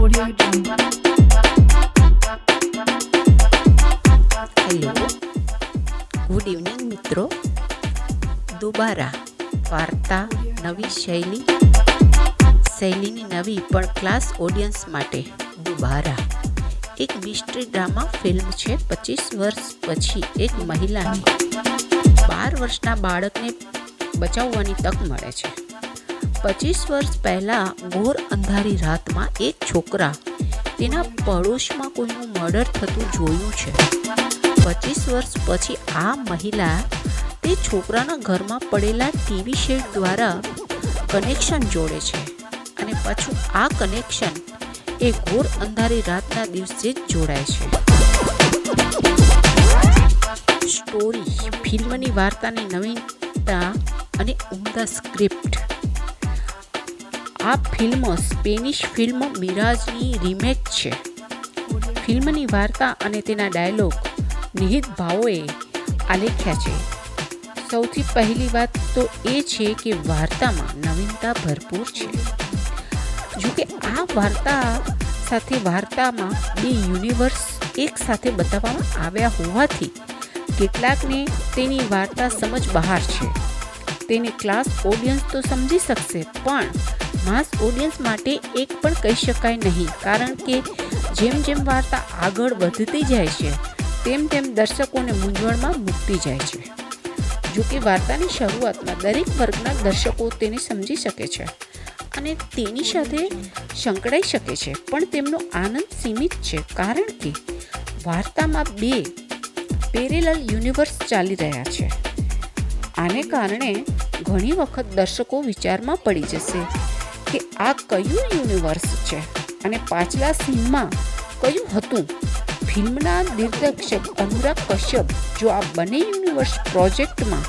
Hello good મિત્રો. દુબારા વાર્તા નવી શૈલી. શૈલીની નવી પણ ક્લાસ ઓડિયન્સ માટે દુબારા. એક મિસ્ટ્રી ડ્રામા ફિલ્મ છે પચીસ વર્ષ પછી એક મહિલાને. બાર વર્ષના બાળકને બચાવવાની તક મળે છે. પચીસ વર્ષ પહેલાં ઘોર અંધારી રાતમાં એક છોકરા તેના પડોશમાં કોઈનું મર્ડર થતું જોયું છે. પચીસ વર્ષ પછી આ મહિલા તે છોકરાના ઘરમાં પડેલા ટીવી શેડ દ્વારા કનેક્શન જોડે છે અને પાછું આ કનેક્શન એ ઘોર અંધારી રાતના દિવસે જ જોડાય છે. સ્ટોરી, ફિલ્મની વાર્તાની નવીનતા અને ઉમદા સ્ક્રિપ્ટ. આ ફિલ્મ સ્પેનિશ ફિલ્મ મિરાજની રીમેક છે. ફિલ્મની વાર્તા અને તેના ડાયલોગ નિહિત ભાવોએ આલેખ્યા છે. સૌથી પહેલી વાત તો એ છે કે વાર્તામાં નવીનતા ભરપૂર છે. જોકે આ વાર્તા સાથે વાર્તામાં બે યુનિવર્સ એક સાથે બતાવવામાં આવ્યા હોવાથી કેટલાકને તેની વાર્તા સમજ બહાર છે. તેને ક્લાસ ઓડિયન્સ તો સમજી શકશે, પણ માસ ઓડિયન્સ માટે એક પણ કહી શકાય નહીં, કારણ કે જેમ જેમ વાર્તા આગળ વધતી જાય છે, તેમ તેમ દર્શકોને મૂંઝવણમાં મૂકતી જાય છે. જો કે વાર્તાની શરૂઆતમાં દરેક વર્ગના દર્શકો તેને સમજી શકે છે અને તેની સાથે સંકળાઈ શકે છે, પણ તેમનો આનંદ સીમિત છે, કારણ કે વાર્તામાં બે પેરેલલ યુનિવર્સ ચાલી રહ્યા છે. આને કારણે ઘણી વખત દર્શકો વિચારમાં પડી જશે કે આ કયું યુનિવર્સ છે? અને પાછલા સીનમાં કયું હતું? ફિલ્મના દિગ્દર્શક અનુરાગ કશ્યપ જો આ બંને યુનિવર્સ પ્રોજેક્ટમાં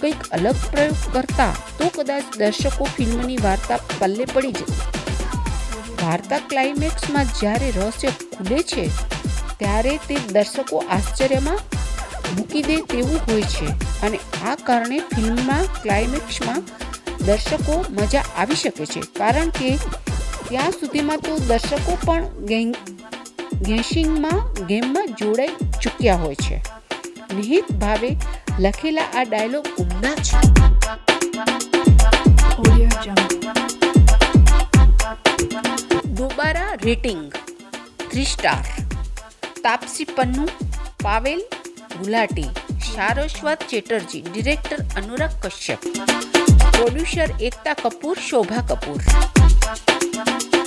કંઈક અલગ પ્રયોગ કરતા, તો કદાચ દર્શકો ફિલ્મની વાર્તા પલ્લે પડી જશે. વાર્તા ક્લાઇમેક્સમાં જ્યારે રહસ્ય ખુલે છે, ત્યારે તે દર્શકો આશ્ચર્યમાં મૂકી દે તેવું હોય છે. અને આ કારણે ફિલ્મમાં ક્લાઇમેક્સમાં દર્શકો મજા આવી શકે છે. કારણ કે ત્યાં સુધીમાં તો દર્શકો પણ ગેંગ ગેશિંગમાં ગેમમાં જોડાઈ ચૂક્યા હોય છે. નિહિત ભાવે લખેલા આ ડાયલોગ ઉમદા છે. Dobaaraa rating three star. Taapsee Pannu Pavail Gulati Saraswat Chatterjee director Anurag Kashyap producer Ekta Kapoor Shobha Kapoor.